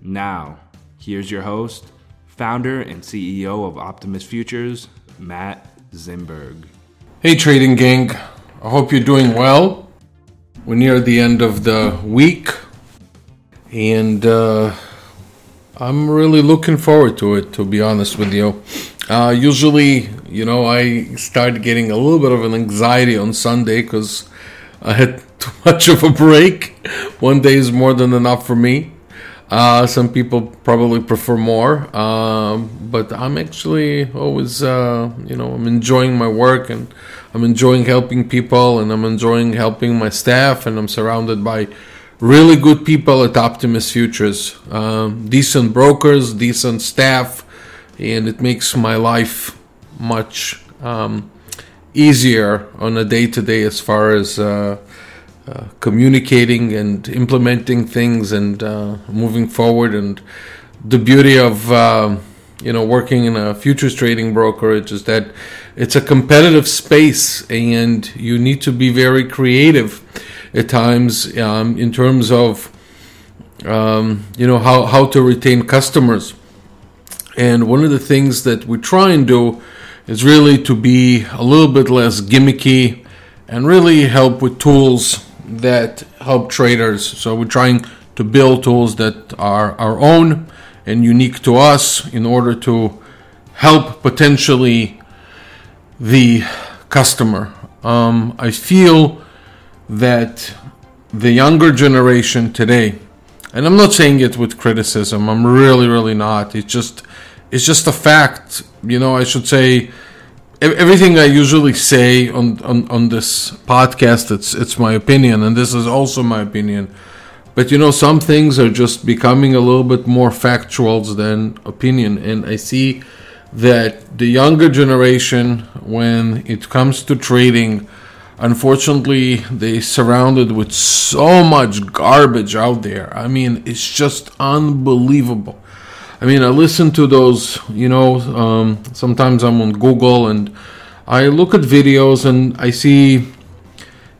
Now, here's your host, founder and CEO of Optimus Futures, Matt Zimberg. Hey, trading gang. I hope you're doing well. We're near the end of the week, and uh, I'm really looking forward to it, to be honest with you. Uh, usually, you know, I start getting a little bit of an anxiety on Sunday because I had too much of a break. One day is more than enough for me. Uh, some people probably prefer more, um, but I'm actually always, uh, you know, I'm enjoying my work and I'm enjoying helping people and I'm enjoying helping my staff and I'm surrounded by really good people at Optimus Futures, um, decent brokers, decent staff, and it makes my life much um, easier on a day to day as far as. Uh, uh, communicating and implementing things and uh, moving forward. And the beauty of uh, you know working in a futures trading brokerage is that it's a competitive space, and you need to be very creative at times um, in terms of um, you know how how to retain customers. And one of the things that we try and do is really to be a little bit less gimmicky and really help with tools that help traders. So we're trying to build tools that are our own and unique to us in order to help potentially the customer. Um, I feel that the younger generation today, and I'm not saying it with criticism. I'm really, really not. It's just, it's just a fact. You know, I should say everything I usually say on, on, on this podcast, it's it's my opinion, and this is also my opinion. But you know, some things are just becoming a little bit more factuals than opinion, and I see that the younger generation, when it comes to trading, unfortunately, they surrounded with so much garbage out there. I mean, it's just unbelievable. I mean, I listen to those, you know, um, sometimes I'm on Google and I look at videos and I see,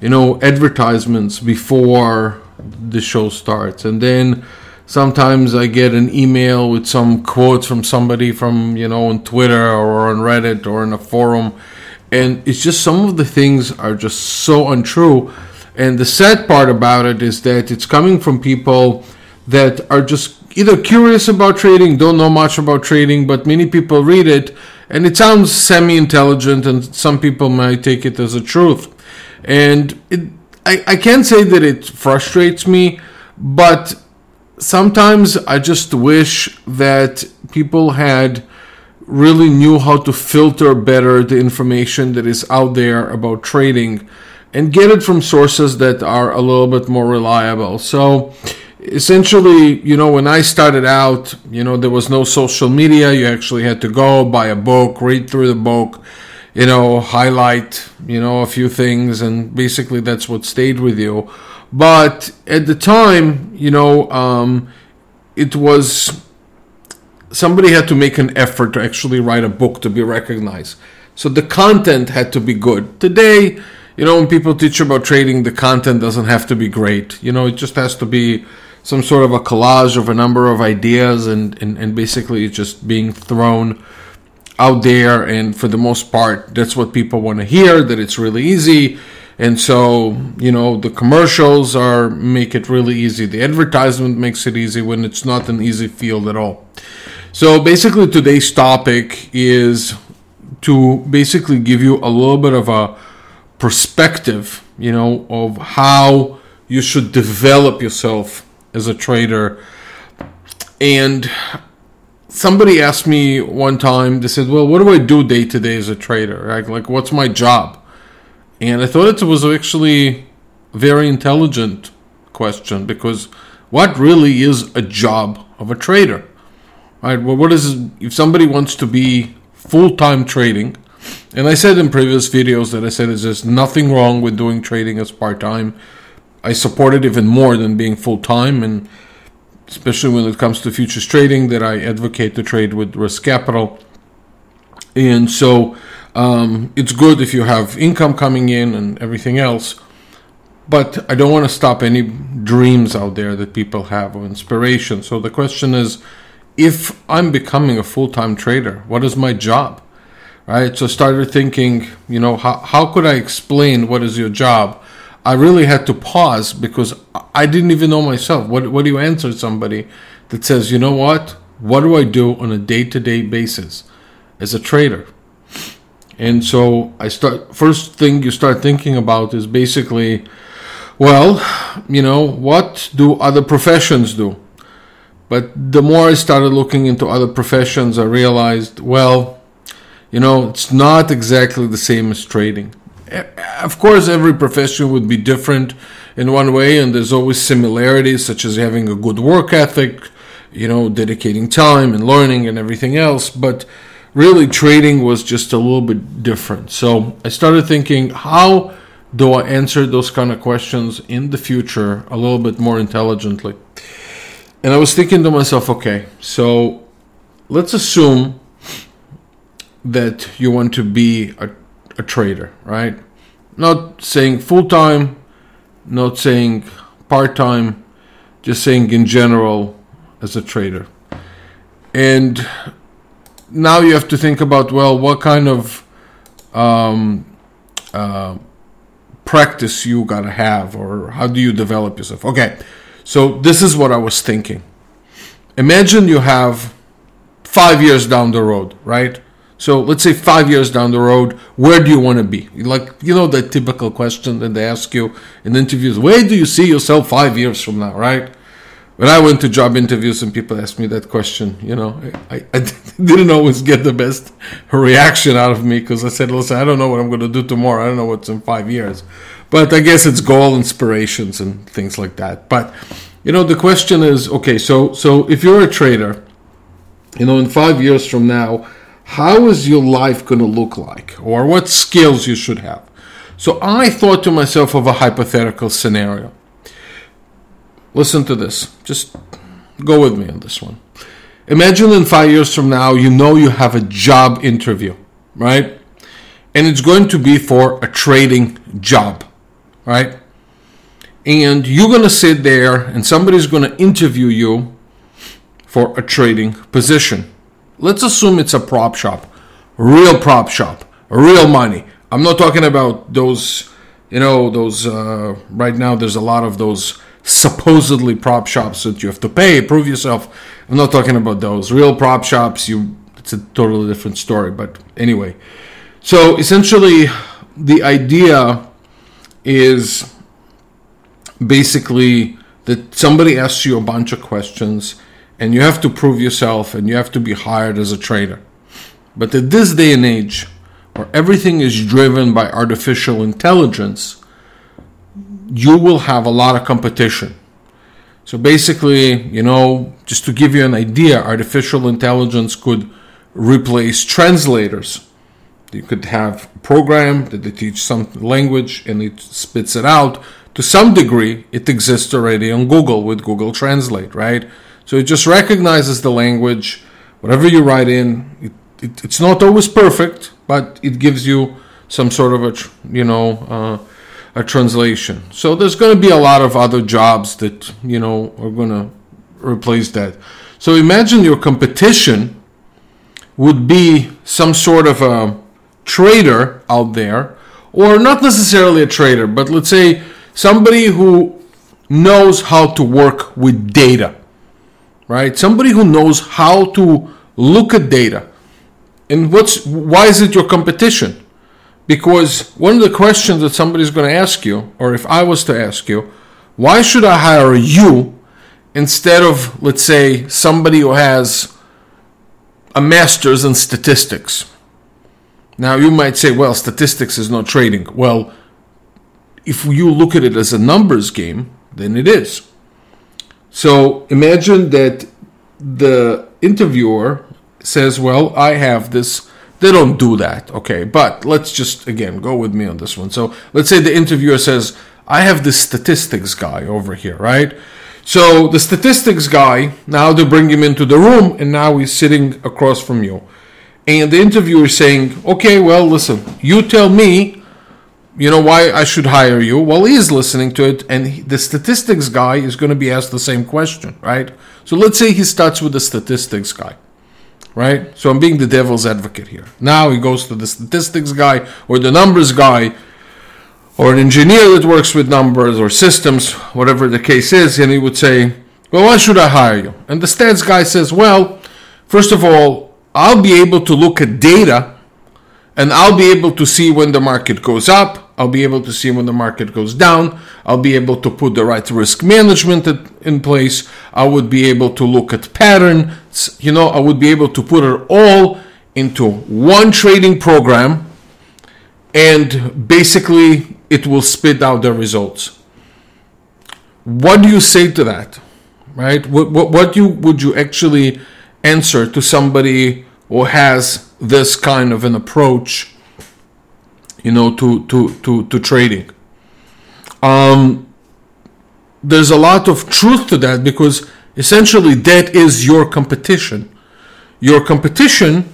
you know, advertisements before the show starts. And then sometimes I get an email with some quotes from somebody from, you know, on Twitter or on Reddit or in a forum. And it's just some of the things are just so untrue. And the sad part about it is that it's coming from people that are just either curious about trading, don't know much about trading, but many people read it and it sounds semi intelligent, and some people might take it as a truth. And it, I, I can't say that it frustrates me, but sometimes I just wish that people had really knew how to filter better the information that is out there about trading and get it from sources that are a little bit more reliable. So, essentially, you know, when I started out, you know, there was no social media. You actually had to go buy a book, read through the book, you know, highlight, you know, a few things, and basically that's what stayed with you. But at the time, you know, um, it was somebody had to make an effort to actually write a book to be recognized. So the content had to be good. Today, you know, when people teach about trading, the content doesn't have to be great. You know, it just has to be some sort of a collage of a number of ideas and, and, and basically just being thrown out there and for the most part that's what people want to hear that it's really easy And so, you know, the commercials are make it really easy. The advertisement makes it easy when it's not an easy field at all. So basically today's topic is to basically give you a little bit of a perspective, you know, of how you should develop yourself as a trader. And somebody asked me one time, they said, Well, what do I do day to day as a trader? Right? Like, what's my job? And I thought it was actually a very intelligent question because what really is a job of a trader? Right? Well, what is if somebody wants to be full time trading? And I said in previous videos that I said there's nothing wrong with doing trading as part time. I support it even more than being full time, and especially when it comes to futures trading, that I advocate to trade with risk capital. And so um, it's good if you have income coming in and everything else. But I don't want to stop any dreams out there that people have of inspiration. So the question is if I'm becoming a full time trader, what is my job? Right? So I started thinking, you know, how, how could I explain what is your job? I really had to pause because I didn't even know myself. What, what do you answer somebody that says, you know what? What do I do on a day to day basis as a trader? And so I start, first thing you start thinking about is basically, well, you know, what do other professions do? But the more I started looking into other professions, I realized, well, you know, it's not exactly the same as trading. Eh, of course, every profession would be different in one way, and there's always similarities, such as having a good work ethic, you know, dedicating time and learning and everything else. But really, trading was just a little bit different. So I started thinking, how do I answer those kind of questions in the future a little bit more intelligently? And I was thinking to myself, okay, so let's assume that you want to be a, a trader, right? Not saying full time, not saying part time, just saying in general as a trader. And now you have to think about well, what kind of um, uh, practice you gotta have, or how do you develop yourself? Okay, so this is what I was thinking. Imagine you have five years down the road, right? So let's say five years down the road, where do you want to be? Like, you know, the typical question that they ask you in interviews where do you see yourself five years from now, right? When I went to job interviews and people asked me that question, you know, I, I didn't always get the best reaction out of me because I said, listen, I don't know what I'm going to do tomorrow. I don't know what's in five years. But I guess it's goal inspirations and things like that. But you know, the question is, okay, so so if you're a trader, you know, in five years from now, how is your life going to look like, or what skills you should have? So I thought to myself of a hypothetical scenario. Listen to this. Just go with me on this one. Imagine in five years from now, you know you have a job interview, right? And it's going to be for a trading job right? And you're going to sit there and somebody's going to interview you for a trading position. Let's assume it's a prop shop, real prop shop, real money. I'm not talking about those, you know, those, uh, right now there's a lot of those supposedly prop shops that you have to pay, prove yourself. I'm not talking about those. Real prop shops, you, it's a totally different story. But anyway, so essentially, the idea is basically that somebody asks you a bunch of questions and you have to prove yourself and you have to be hired as a trader. But at this day and age, where everything is driven by artificial intelligence, you will have a lot of competition. So basically, you know, just to give you an idea, artificial intelligence could replace translators you could have a program that they teach some language and it spits it out. To some degree, it exists already on Google with Google Translate, right? So it just recognizes the language. Whatever you write in, it, it, it's not always perfect, but it gives you some sort of a, you know, uh, a translation. So there's going to be a lot of other jobs that, you know, are going to replace that. So imagine your competition would be some sort of a trader out there or not necessarily a trader, but let's say somebody who knows how to work with data, right? Somebody who knows how to look at data. And what's why is it your competition? Because one of the questions that somebody's going to ask you, or if I was to ask you, why should I hire you instead of, let's say, somebody who has a master's in statistics? Now, you might say, well, statistics is not trading. Well, if you look at it as a numbers game, then it is. So imagine that the interviewer says, well, I have this they don't do that, okay? But let's just, again, go with me on this one. So let's say the interviewer says, I have this statistics guy over here, right? So the statistics guy, now they bring him into the room, and now he's sitting across from you. And the interviewer is saying, okay, well, listen, you tell me, you know, why I should hire you. Well, he is listening to it, and he, the statistics guy is going to be asked the same question, right? So let's say he starts with the statistics guy right? So I'm being the devil's advocate here. Now he goes to the statistics guy or the numbers guy or an engineer that works with numbers or systems, whatever the case is, and he would say, Well, why should I hire you? And the stats guy says, Well, first of all, I'll be able to look at data and I'll be able to see when the market goes up I'll be able to see when the market goes down. I'll be able to put the right risk management in place. I would be able to look at patterns. You know, I would be able to put it all into one trading program and basically it will spit out the results. What do you say to that? Right? What, what, what you, would you actually answer to somebody who has this kind of an approach? you know, to to to, to trading. Um, there's a lot of truth to that because essentially that is your competition. Your competition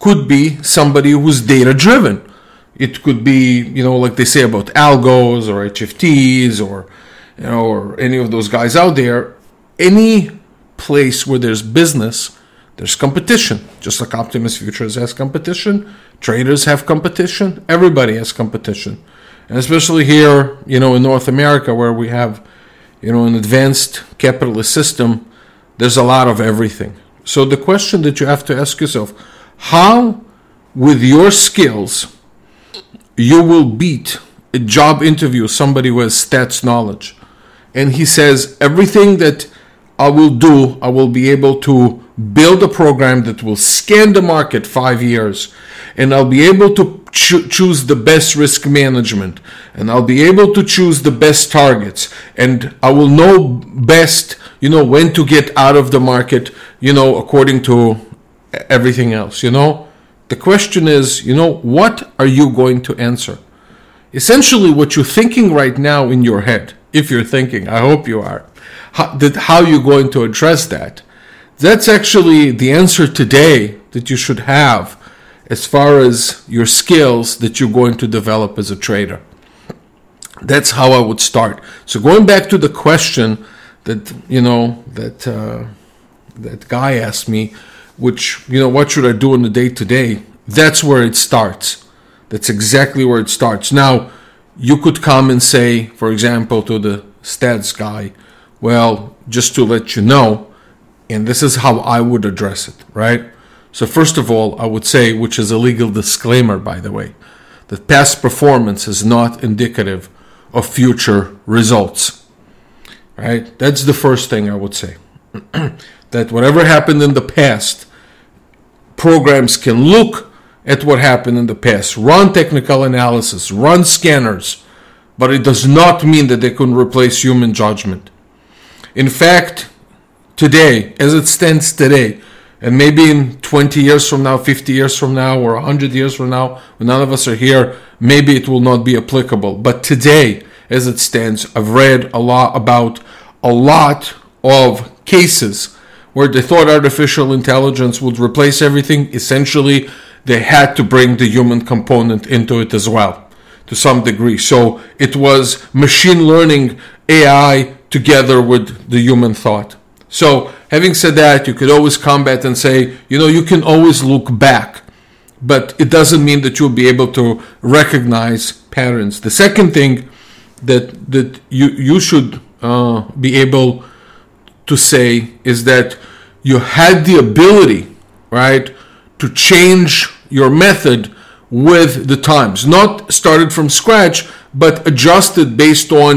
could be somebody who's data driven. It could be, you know, like they say about algos or HFTs or, you know, or any of those guys out there. Any place where there's business, there's competition. Just like Optimus Futures has competition, Traders have competition. Everybody has competition, and especially here, you know, in North America, where we have, you know, an advanced capitalist system, there's a lot of everything. So the question that you have to ask yourself: How, with your skills, you will beat a job interview somebody with stats knowledge, and he says everything that I will do, I will be able to build a program that will scan the market five years and I'll be able to cho- choose the best risk management and I'll be able to choose the best targets and I will know best, you know, when to get out of the market, you know, according to everything else, you know. The question is, you know, what are you going to answer? Essentially, what you're thinking right now in your head, if you're thinking, I hope you are, how, that, how you're going to address that. That's actually the answer today that you should have as far as your skills that you're going to develop as a trader. That's how I would start. So going back to the question that you know that uh, that guy asked me, which you know what should I do in the day to day? That's where it starts. That's exactly where it starts. Now you could come and say, for example, to the stats guy, well, just to let you know, and this is how I would address it, right? So, first of all, I would say, which is a legal disclaimer, by the way, that past performance is not indicative of future results. Right? That's the first thing I would say. that whatever happened in the past, programs can look at what happened in the past, run technical analysis, run scanners, but it does not mean that they can replace human judgment. In fact, today, as it stands today, and maybe in 20 years from now, 50 years from now, or 100 years from now, when none of us are here, maybe it will not be applicable. But today, as it stands, I've read a lot about a lot of cases where they thought artificial intelligence would replace everything. Essentially, they had to bring the human component into it as well to some degree. So it was machine learning AI together with the human thought. So, having said that, you could always combat and say, you know, you can always look back. but it doesn't mean that you'll be able to recognize patterns. The second thing that that you you should uh, be able to say is that you had the ability, right, to change your method with the times, not started from scratch, but adjusted based on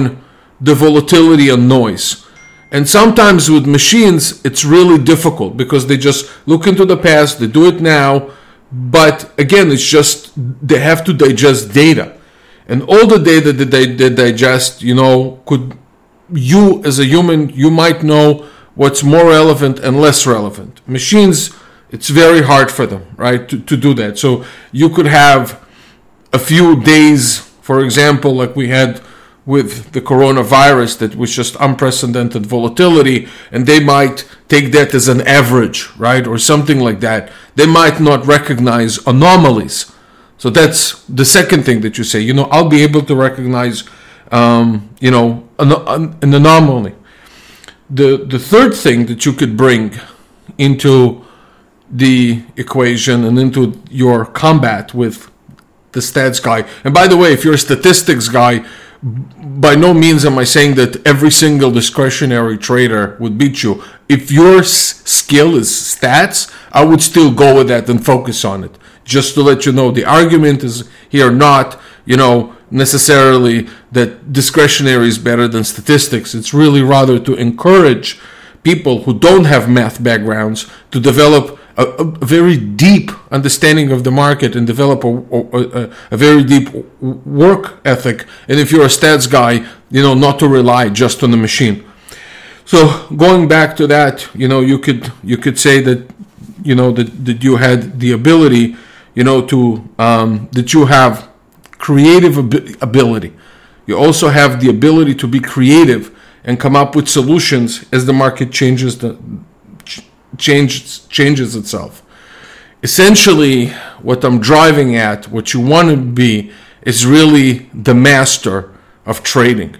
the volatility and noise. And sometimes with machines, it's really difficult because they just look into the past, they do it now, but again, it's just they have to digest data. And all the data that they, they digest, you know, could you as a human, you might know what's more relevant and less relevant. Machines, it's very hard for them, right, to, to do that. So you could have a few days, for example, like we had with the coronavirus that was just unprecedented volatility and they might take that as an average right or something like that. They might not recognize anomalies. So that's the second thing that you say. You know i'll be able to recognize um, you know an, an anomaly. The the third thing that you could bring into the equation and into your combat with the stats guy and by the way if you're a statistics guy by no means am I saying that every single discretionary trader would beat you. If your s- skill is stats, I would still go with that and focus on it. Just to let you know, the argument is here not, you know, necessarily that discretionary is better than statistics. It's really rather to encourage people who don't have math backgrounds to develop a, a, very deep understanding of the market and develop a, a, a, very deep work ethic. And if you're a stats guy, you know, not to rely just on the machine. So going back to that, you know, you could you could say that, you know, that, that you had the ability, you know, to um, that you have creative ab- ability. You also have the ability to be creative and come up with solutions as the market changes the changes changes itself. Essentially, what I'm driving at, what you want to be, is really the master of trading.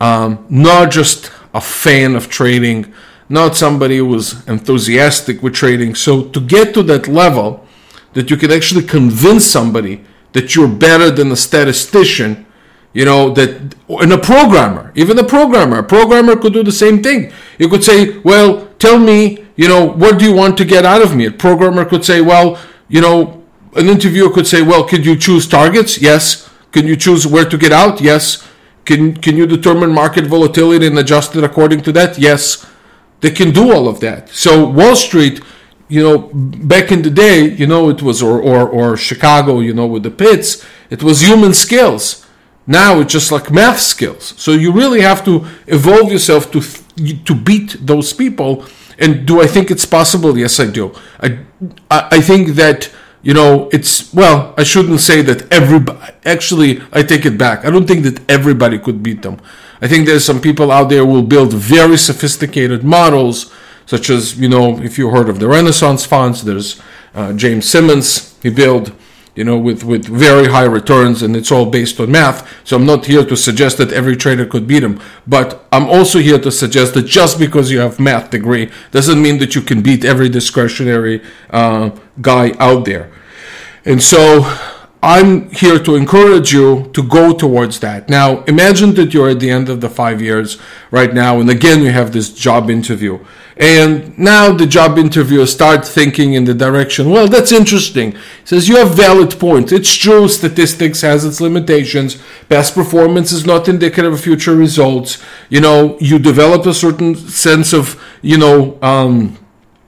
Um, not just a fan of trading, not somebody who was enthusiastic with trading. So to get to that level, that you can actually convince somebody that you're better than a statistician, you know, that and a programmer, even a programmer, a programmer could do the same thing. You could say, well, tell me you know, what do you want to get out of me? A programmer could say, well, you know, an interviewer could say, well, could you choose targets? Yes. Can you choose where to get out? Yes. Can can you determine market volatility and adjust it according to that? Yes. They can do all of that. So Wall Street, you know, back in the day, you know, it was or or, or Chicago, you know, with the pits, it was human skills. Now it's just like math skills. So you really have to evolve yourself to to beat those people and do I think it's possible? Yes, I do. I, I think that, you know, it's, well, I shouldn't say that everybody, actually, I take it back. I don't think that everybody could beat them. I think there's some people out there will build very sophisticated models, such as, you know, if you heard of the Renaissance funds, there's uh, James Simons. He built you know, with, with very high returns, and it's all based on math. So I'm not here to suggest that every trader could beat him, but I'm also here to suggest that just because you have math degree doesn't mean that you can beat every discretionary uh, guy out there. And so I'm here to encourage you to go towards that. Now, imagine that you're at the end of the five years right now, and again, you have this job interview. And now the job interviewer starts thinking in the direction, well, that's interesting. He says, you have valid points. It's true, statistics has its limitations. Past performance is not indicative of future results. You know, you develop a certain sense of, you know, um,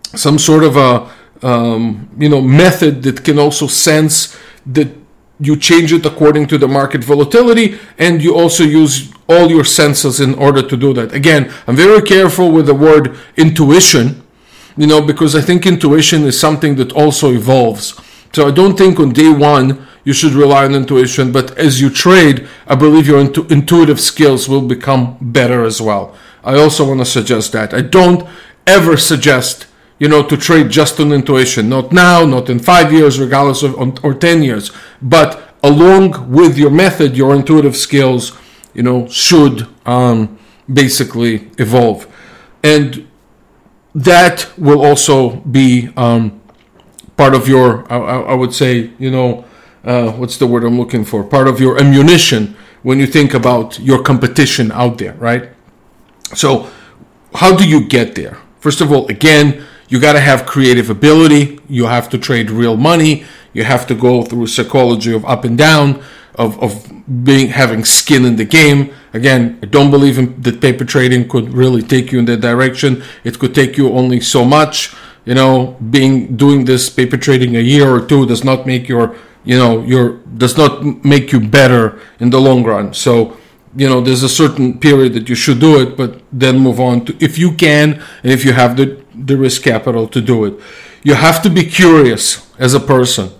some sort of a, um, you know, method that can also sense that you change it according to the market volatility and you also use all your senses in order to do that. Again i'm very careful with the word intuition you know because i think intuition is something that also evolves. So i don't think on day one you should rely on intuition but as you trade i believe your intu- intuitive skills will become better as well. I also want to suggest that. I don't ever suggest you know, to trade just on intuition. Not now, not in five years, regardless of, or 10 years. But along with your method, your intuitive skills, you know, should um, basically evolve. And that will also be um, part of your, I, I would say, you know, uh, what's the word I'm looking for? Part of your ammunition when you think about your competition out there, right? So, how do you get there? First of all, again, you got to have creative ability. You have to trade real money. You have to go through psychology of up and down, of, of being having skin in the game. Again, I don't believe in, that paper trading could really take you in that direction. It could take you only so much. You know, being doing this paper trading a year or two does not make your you know your does not make you better in the long run. So you know there's a certain period that you should do it, but then move on to if you can and if you have the the risk capital to do it. You have to be curious as a person.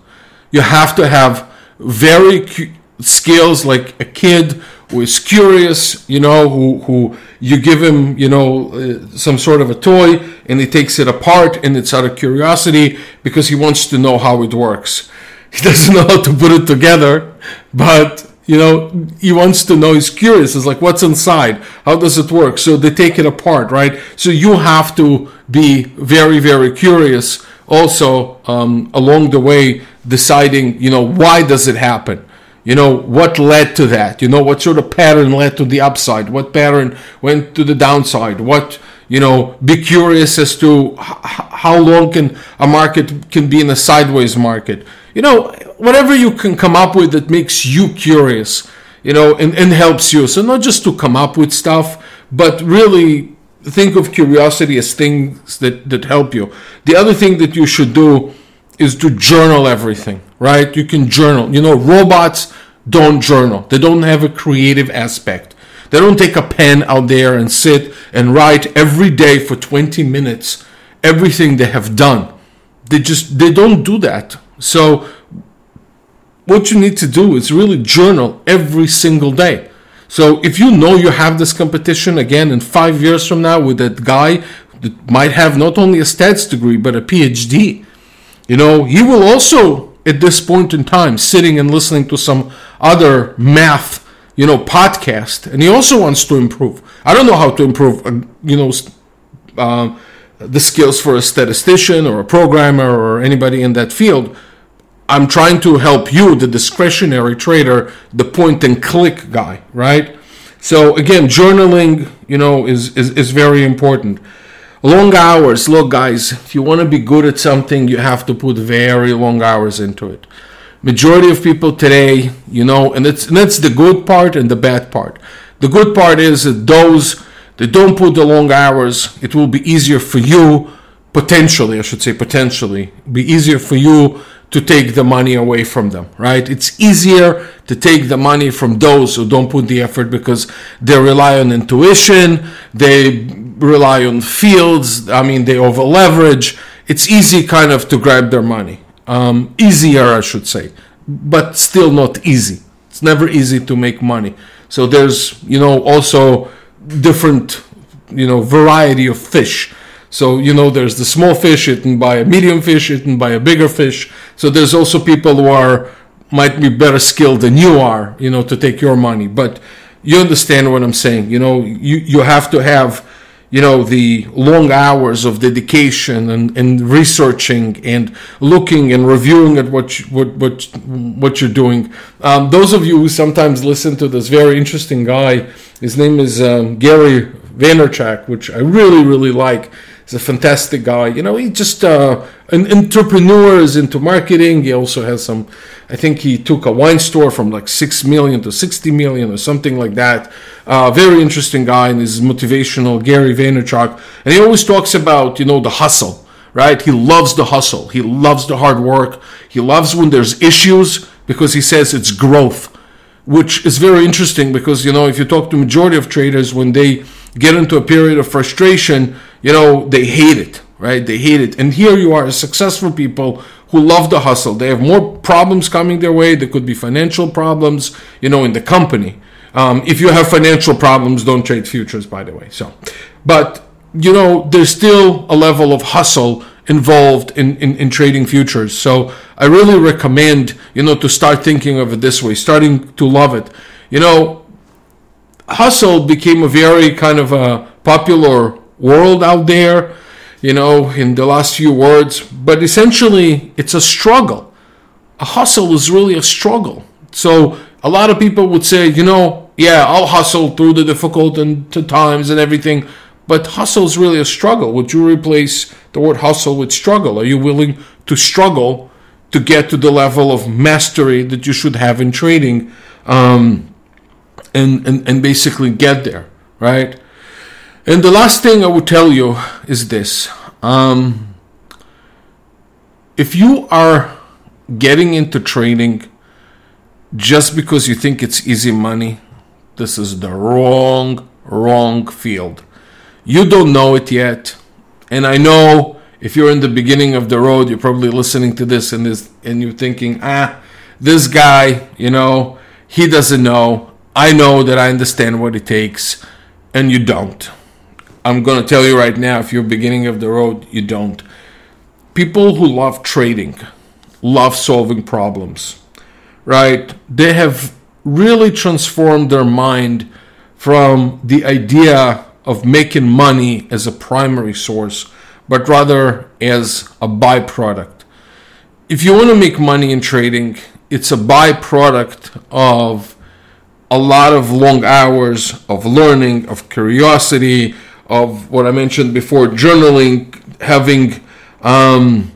You have to have very cu- skills like a kid who is curious, you know, who, who you give him, you know, uh, some sort of a toy and he takes it apart and it's out of curiosity because he wants to know how it works. He doesn't know how to put it together, but you know, he wants to know, he's curious. It's like, what's inside? How does it work? So they take it apart, right? So you have to be very, very curious also um, along the way, deciding, you know, why does it happen? You know, what led to that? You know, what sort of pattern led to the upside? What pattern went to the downside? What, you know, be curious as to how long can a market can be in a sideways market. You know, whatever you can come up with that makes you curious, you know, and, and helps you. So not just to come up with stuff, but really think of curiosity as things that, that help you. The other thing that you should do is to journal everything, right? You can journal. You know, robots don't journal. They don't have a creative aspect. They don't take a pen out there and sit and write every day for 20 minutes everything they have done. They just they don't do that. So what you need to do is really journal every single day. So if you know you have this competition again in 5 years from now with that guy that might have not only a stats degree but a PhD, you know, he will also, at this point in time, sitting and listening to some other math, you know, podcast, and he also wants to improve. I don't know how to improve, uh, you know, uh, the skills for a statistician or a programmer or anybody in that field. I'm trying to help you, the discretionary trader, the point and click guy, right? So again, journaling, you know, is, is, is very important. Long hours. Look, guys, if you want to be good at something, you have to put very long hours into it. Majority of people today, you know, and it's and that's the good part and the bad part. The good part is that those that don't put the long hours, it will be easier for you, potentially, I should say, potentially, be easier for you to take the money away from them, right? It's easier to take the money from those who don't put the effort because they rely on intuition, they rely on fields, I mean, they over leverage. It's easy kind of to grab their money. Um, easier, I should say, but still not easy. It's never easy to make money. So there's, you know, also different, you know, variety of fish so, you know, there's the small fish eaten by a medium fish eaten by a bigger fish. So there's also people who are, might be better skilled than you are, you know, to take your money. But you understand what I'm saying. You know, you, you have to have, you know, the long hours of dedication and, and researching and looking and reviewing at what, you, what, what, what you're doing. Um, those of you who sometimes listen to this very interesting guy, his name is um, Gary Vaynerchuk, which I really, really like He's a fantastic guy. You know, he just uh, an entrepreneur is into marketing. He also has some. I think he took a wine store from like six million to sixty million or something like that. Uh, very interesting guy and he's motivational. Gary Vaynerchuk, and he always talks about you know the hustle. Right? He loves the hustle. He loves the hard work. He loves when there's issues because he says it's growth, which is very interesting because you know if you talk to majority of traders when they get into a period of frustration you know, they hate it, right? They hate it. And here you are, successful people who love the hustle. They have more problems coming their way. There could be financial problems, you know, in the company. Um, if you have financial problems, don't trade futures, by the way. So, but you know, there's still a level of hustle involved in, in, in trading futures. So I really recommend, you know, to start thinking of it this way, starting to love it. You know, hustle became a very kind of a popular world out there. You know, in the last few words, but essentially it's a struggle. A hustle is really a struggle. So a lot of people would say, you know, yeah, I'll hustle through the difficult and times and everything, but hustle is really a struggle. Would you replace the word hustle with struggle? Are you willing to struggle to get to the level of mastery that you should have in trading um, and, and, and basically get there, right? And the last thing I would tell you is this. Um, if you are getting into trading just because you think it's easy money, this is the wrong, wrong field. You don't know it yet. And I know if you're in the beginning of the road, you're probably listening to this and this and you're thinking, ah, this guy, you know, he doesn't know. I know that I understand what it takes, and you don't. I'm going to tell you right now if you're beginning of the road, you don't. People who love trading, love solving problems, right? They have really transformed their mind from the idea of making money as a primary source but rather as a byproduct. If you want to make money in trading, it's a byproduct of a lot of long hours of learning, of curiosity, of what I mentioned before, journaling, having um,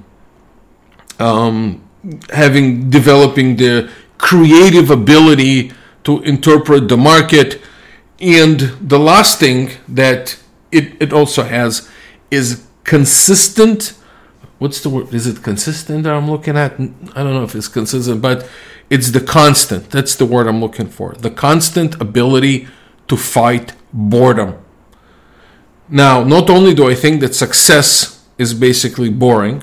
um, having developing the creative ability to interpret the market. And the last thing that it, it also has is consistent what's the word is it consistent that i'm looking at? I don't know if it's consistent but it's the constant. That's the word i'm looking for. The constant ability to fight boredom now not only do i think that success is basically boring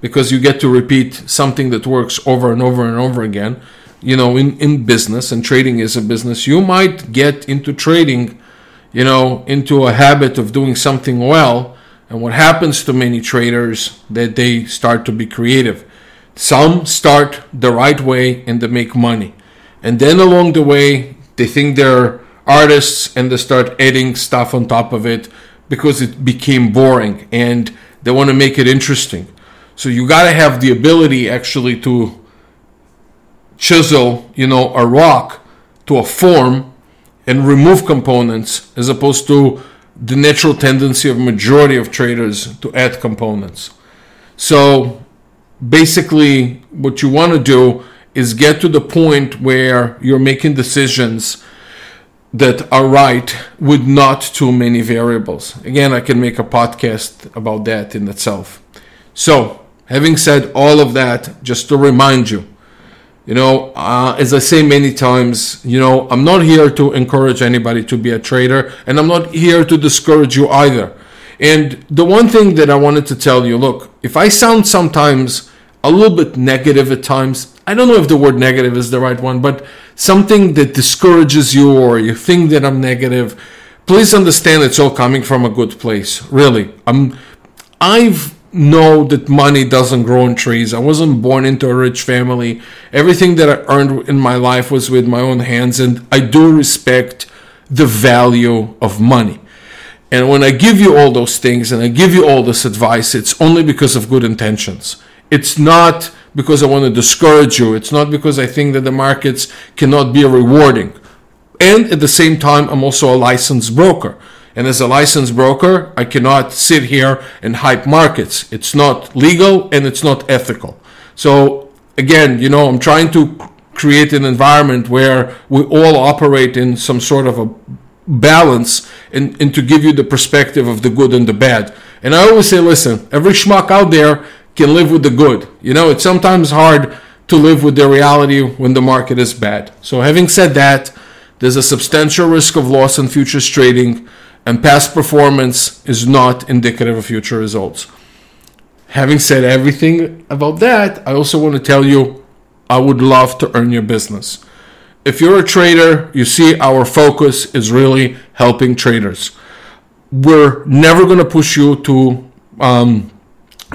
because you get to repeat something that works over and over and over again you know in, in business and trading is a business you might get into trading you know into a habit of doing something well and what happens to many traders that they start to be creative. Some start the right way and they make money. And then along the way, they think they're artists and they start adding stuff on top of it because it became boring and they want to make it interesting. So you got to have the ability actually to chisel, you know, a rock to a form and remove components as opposed to the natural tendency of majority of traders to add components. So basically what you want to do is get to the point where you're making decisions that are right with not too many variables. Again, I can make a podcast about that in itself. So, having said all of that, just to remind you, you know, uh, as I say many times, you know, I'm not here to encourage anybody to be a trader, and I'm not here to discourage you either. And the one thing that I wanted to tell you look, if I sound sometimes a little bit negative at times, I don't know if the word negative is the right one, but something that discourages you or you think that I'm negative, please understand it's all coming from a good place. Really. I'm I've know that money doesn't grow on trees. I wasn't born into a rich family. Everything that I earned in my life was with my own hands, and I do respect the value of money. And when I give you all those things and I give you all this advice, it's only because of good intentions. It's not because I want to discourage you. It's not because I think that the markets cannot be rewarding. And at the same time, I'm also a licensed broker. And as a licensed broker, I cannot sit here and hype markets. It's not legal and it's not ethical. So again, you know, I'm trying to create an environment where we all operate in some sort of a balance and, and to give you the perspective of the good and the bad. And I always say, listen, every schmuck out there can live with the good. You know, it's sometimes hard to live with the reality when the market is bad. So having said that, there's a substantial risk of loss in futures trading and past performance is not indicative of future results. Having said everything about that, I also want to tell you I would love to earn your business. If you're a trader, you see our focus is really helping traders. We're never going to push you to um,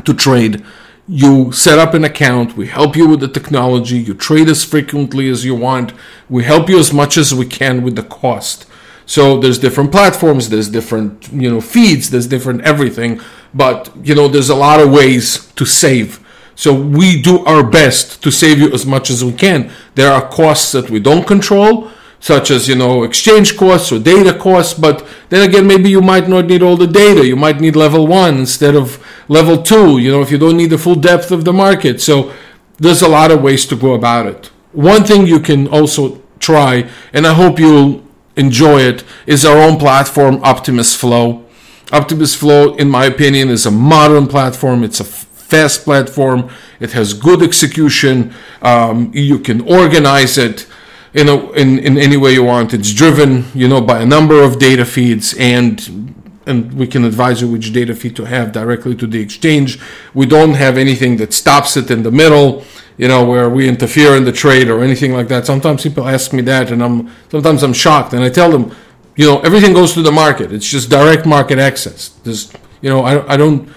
to trade. You set up an account, we help you with the technology, you trade as frequently as you want, we help you as much as we can with the cost. So there's different platforms, there's different you know feeds, there's different everything. but you know, there's a lot of ways to save. So we do our best to save you as much as we can. There are costs that we don't control, such as you know exchange costs or data costs. But then again, maybe you might not need all the data. You might need level one instead of level two. You know, if you don't need the full depth of the market. So there's a lot of ways to go about it. One thing you can also try, and I hope you'll enjoy it, is our own platform, Optimus Flow. Optimus Flow, in my opinion, is a modern platform. It's a fast platform. It has good execution. Um, you can organize it you know in, in any way you want. It's driven, you know, by a number of data feeds and and we can advise you which data feed to have directly to the exchange. We don't have anything that stops it in the middle, you know, where we interfere in the trade or anything like that. Sometimes people ask me that, and I'm sometimes I'm shocked, and I tell them, you know, everything goes to the market. It's just direct market access. There's, you know, I, I don't,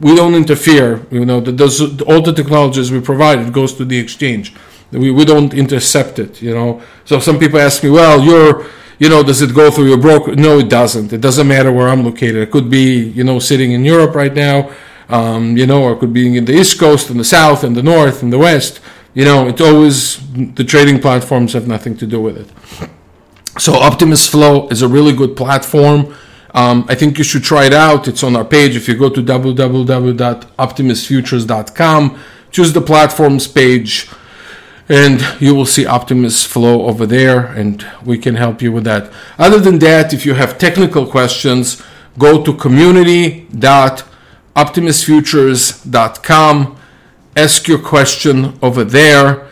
we don't interfere. You know, does all the technologies we provide it goes to the exchange. We we don't intercept it. You know, so some people ask me, well, you're you know, does it go through your broker? No, it doesn't. It doesn't matter where I'm located. It could be, you know, sitting in Europe right now, um, you know, or it could be in the East Coast, in the South, in the North, in the West. You know, it's always the trading platforms have nothing to do with it. So Optimus Flow is a really good platform. Um, I think you should try it out. It's on our page. If you go to www.optimusfutures.com, choose the platforms page and you will see Optimus Flow over there, and we can help you with that. Other than that, if you have technical questions, go to community.optimusfutures.com, ask your question over there,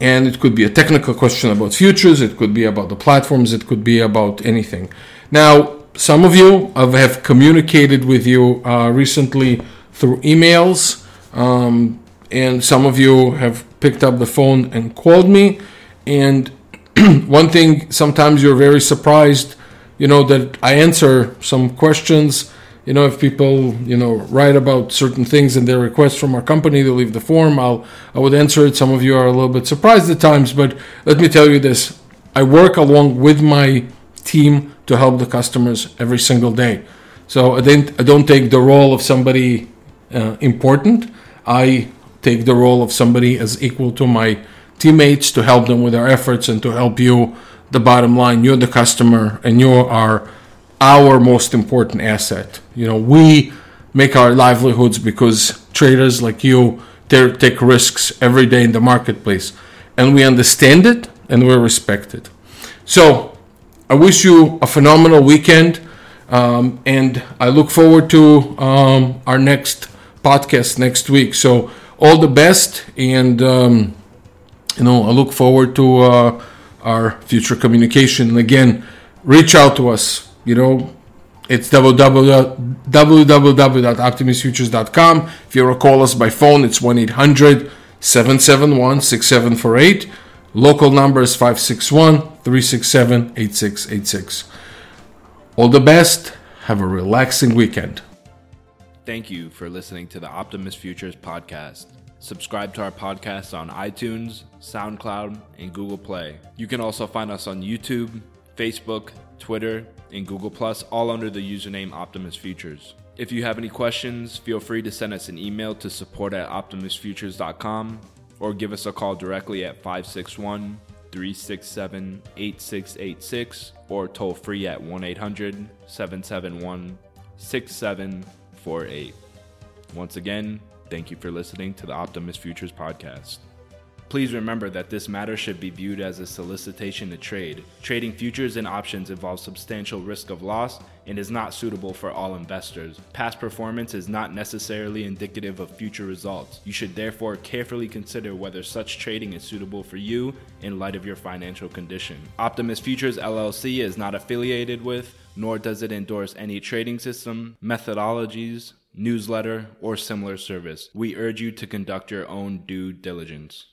and it could be a technical question about futures, it could be about the platforms, it could be about anything. Now, some of you have communicated with you uh, recently through emails. Um, and some of you have picked up the phone and called me. And one thing, sometimes you're very surprised, you know, that I answer some questions. You know, if people, you know, write about certain things and their requests from our company to leave the form, I'll I would answer it. Some of you are a little bit surprised at times, but let me tell you this: I work along with my team to help the customers every single day. So I don't I don't take the role of somebody uh, important. I take the role of somebody as equal to my teammates to help them with their efforts and to help you the bottom line you're the customer and you are our most important asset. You know we make our livelihoods because traders like you take risks every day in the marketplace. And we understand it and we respect it so i wish you a phenomenal weekend um, and i look forward to um, our next podcast next week. So all the best, and um, you know I look forward to uh, our future communication. Again, reach out to us. You know, it's www.optimusfutures.com. If you want to call us by phone, it's 1 800 771 6748. Local number is 561 367 8686. All the best. Have a relaxing weekend. Thank you for listening to the Optimus Futures podcast. Subscribe to our podcast on iTunes, SoundCloud, and Google Play. You can also find us on YouTube, Facebook, Twitter, and Google Plus, all under the username Optimus Futures. If you have any questions, feel free to send us an email to support at optimusfutures.com or give us a call directly at 561 367 8686 or toll free at 1 800 771 6748. Once again, Thank you for listening to the Optimus Futures podcast. Please remember that this matter should be viewed as a solicitation to trade. Trading futures and options involves substantial risk of loss and is not suitable for all investors. Past performance is not necessarily indicative of future results. You should therefore carefully consider whether such trading is suitable for you in light of your financial condition. Optimus Futures LLC is not affiliated with, nor does it endorse any trading system, methodologies, newsletter, or similar service. We urge you to conduct your own due diligence.